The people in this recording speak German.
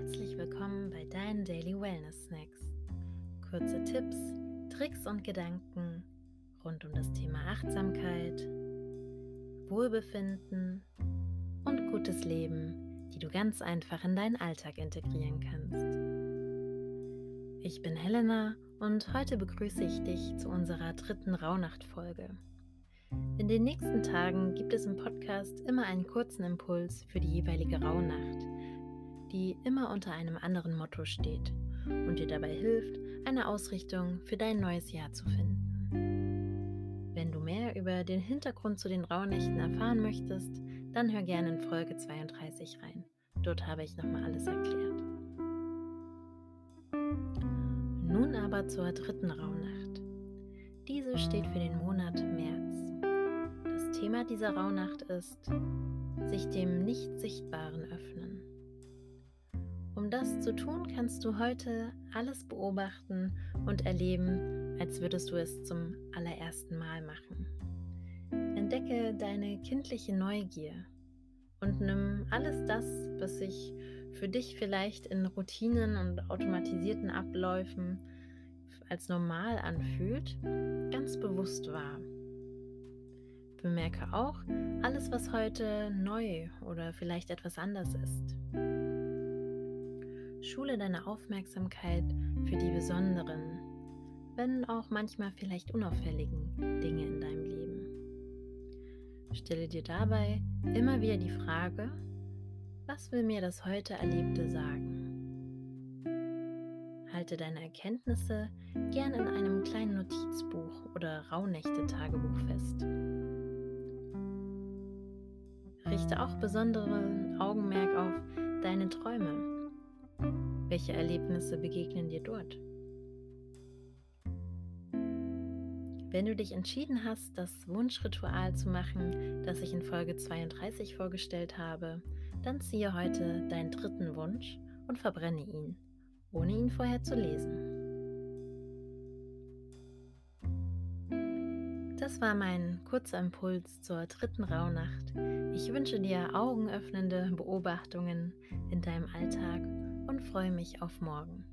willkommen bei deinen Daily Wellness Snacks. Kurze Tipps, Tricks und Gedanken rund um das Thema Achtsamkeit, Wohlbefinden und gutes Leben, die du ganz einfach in deinen Alltag integrieren kannst. Ich bin Helena und heute begrüße ich dich zu unserer dritten Rauhnacht-Folge. In den nächsten Tagen gibt es im Podcast immer einen kurzen Impuls für die jeweilige Rauhnacht die immer unter einem anderen Motto steht und dir dabei hilft, eine Ausrichtung für dein neues Jahr zu finden. Wenn du mehr über den Hintergrund zu den Rauhnächten erfahren möchtest, dann hör gerne in Folge 32 rein. Dort habe ich nochmal alles erklärt. Nun aber zur dritten Rauhnacht. Diese steht für den Monat März. Das Thema dieser Rauhnacht ist sich dem Nicht-Sichtbaren öffnen. Um das zu tun, kannst du heute alles beobachten und erleben, als würdest du es zum allerersten Mal machen. Entdecke deine kindliche Neugier und nimm alles das, was sich für dich vielleicht in Routinen und automatisierten Abläufen als normal anfühlt, ganz bewusst wahr. Bemerke auch alles, was heute neu oder vielleicht etwas anders ist. Schule deine Aufmerksamkeit für die besonderen, wenn auch manchmal vielleicht unauffälligen Dinge in deinem Leben. Stelle dir dabei immer wieder die Frage, was will mir das heute Erlebte sagen? Halte deine Erkenntnisse gern in einem kleinen Notizbuch oder Rauhnächte-Tagebuch fest. Richte auch besonderen Augenmerk auf deine Träume welche Erlebnisse begegnen dir dort? Wenn du dich entschieden hast, das Wunschritual zu machen, das ich in Folge 32 vorgestellt habe, dann ziehe heute deinen dritten Wunsch und verbrenne ihn, ohne ihn vorher zu lesen. Das war mein kurzer Impuls zur dritten Rauhnacht. Ich wünsche dir augenöffnende Beobachtungen in deinem Alltag und freue mich auf morgen.